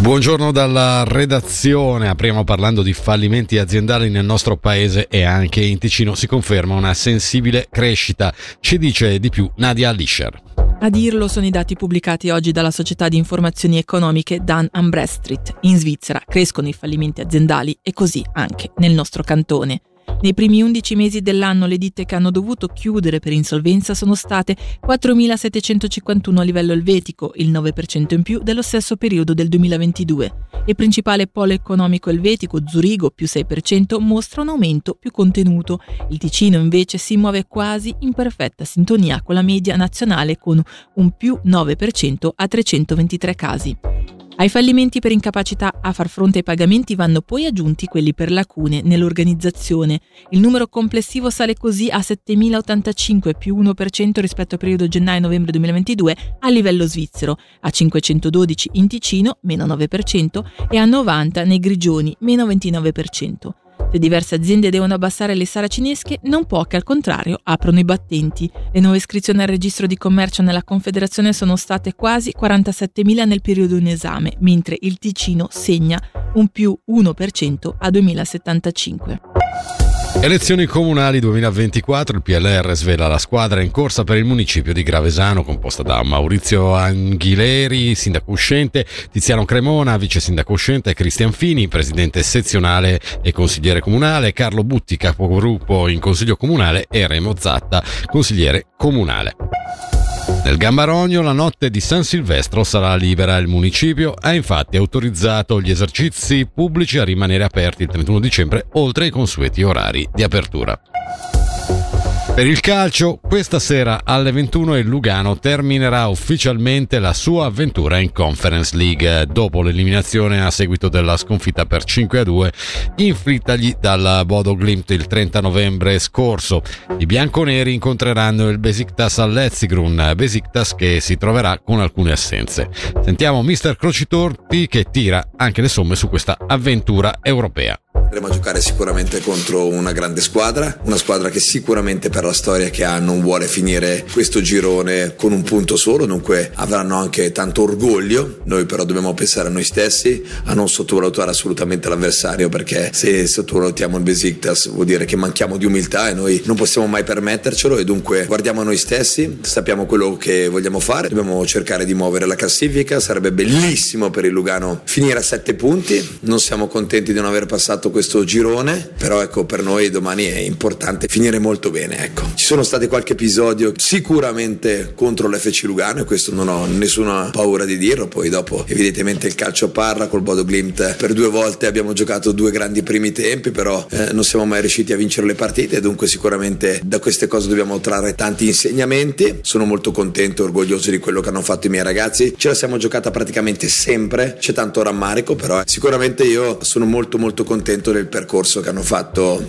Buongiorno dalla redazione, apriamo parlando di fallimenti aziendali nel nostro paese e anche in Ticino si conferma una sensibile crescita, ci dice di più Nadia Lischer. A dirlo sono i dati pubblicati oggi dalla società di informazioni economiche Dan Bradstreet. In Svizzera crescono i fallimenti aziendali e così anche nel nostro cantone. Nei primi 11 mesi dell'anno le ditte che hanno dovuto chiudere per insolvenza sono state 4.751 a livello elvetico, il 9% in più dello stesso periodo del 2022. Il principale polo economico elvetico, Zurigo, più 6%, mostra un aumento più contenuto. Il Ticino invece si muove quasi in perfetta sintonia con la media nazionale con un più 9% a 323 casi. Ai fallimenti per incapacità a far fronte ai pagamenti vanno poi aggiunti quelli per lacune nell'organizzazione. Il numero complessivo sale così a 7.085 più 1% rispetto al periodo gennaio-novembre 2022 a livello svizzero, a 512 in Ticino, meno 9%, e a 90 nei Grigioni, meno 29%. Se diverse aziende devono abbassare le saracinesche, non poche al contrario aprono i battenti. Le nuove iscrizioni al registro di commercio nella Confederazione sono state quasi 47.000 nel periodo in esame, mentre il Ticino segna un più 1% a 2075. Elezioni comunali 2024, il PLR svela la squadra in corsa per il municipio di Gravesano, composta da Maurizio Anghileri, sindaco uscente, Tiziano Cremona, vice sindaco uscente, Cristian Fini, presidente sezionale e consigliere comunale, Carlo Butti, capogruppo in consiglio comunale e Remo Zatta, consigliere comunale. Nel Gambarogno la notte di San Silvestro sarà libera. Il municipio ha infatti autorizzato gli esercizi pubblici a rimanere aperti il 31 dicembre oltre i consueti orari di apertura. Per il calcio, questa sera alle 21 il Lugano terminerà ufficialmente la sua avventura in Conference League dopo l'eliminazione a seguito della sconfitta per 5 a 2 inflittagli dalla Bodo Glimt il 30 novembre scorso. I bianconeri incontreranno il Besiktas all'Ezzigrun, Besiktas che si troverà con alcune assenze. Sentiamo Mister Crocitorti che tira anche le somme su questa avventura europea. Andremo a giocare sicuramente contro una grande squadra, una squadra che sicuramente per la storia che ha non vuole finire questo girone con un punto solo, dunque avranno anche tanto orgoglio. Noi però dobbiamo pensare a noi stessi, a non sottovalutare assolutamente l'avversario perché se sottovalutiamo il Besiktas vuol dire che manchiamo di umiltà e noi non possiamo mai permettercelo e dunque guardiamo a noi stessi, sappiamo quello che vogliamo fare, dobbiamo cercare di muovere la classifica, sarebbe bellissimo per il Lugano finire a sette punti, non siamo contenti di non aver passato questo questo girone, però ecco per noi domani è importante finire molto bene. Ecco. Ci sono stati qualche episodio sicuramente contro l'FC Lugano e questo non ho nessuna paura di dirlo, poi dopo evidentemente il calcio parla col Bodo Glimt per due volte abbiamo giocato due grandi primi tempi, però eh, non siamo mai riusciti a vincere le partite dunque sicuramente da queste cose dobbiamo trarre tanti insegnamenti. Sono molto contento e orgoglioso di quello che hanno fatto i miei ragazzi. Ce la siamo giocata praticamente sempre, c'è tanto rammarico, però sicuramente io sono molto molto contento del percorso che hanno fatto.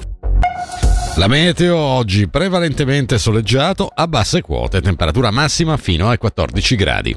La meteo oggi prevalentemente soleggiato a basse quote, temperatura massima fino ai 14 gradi.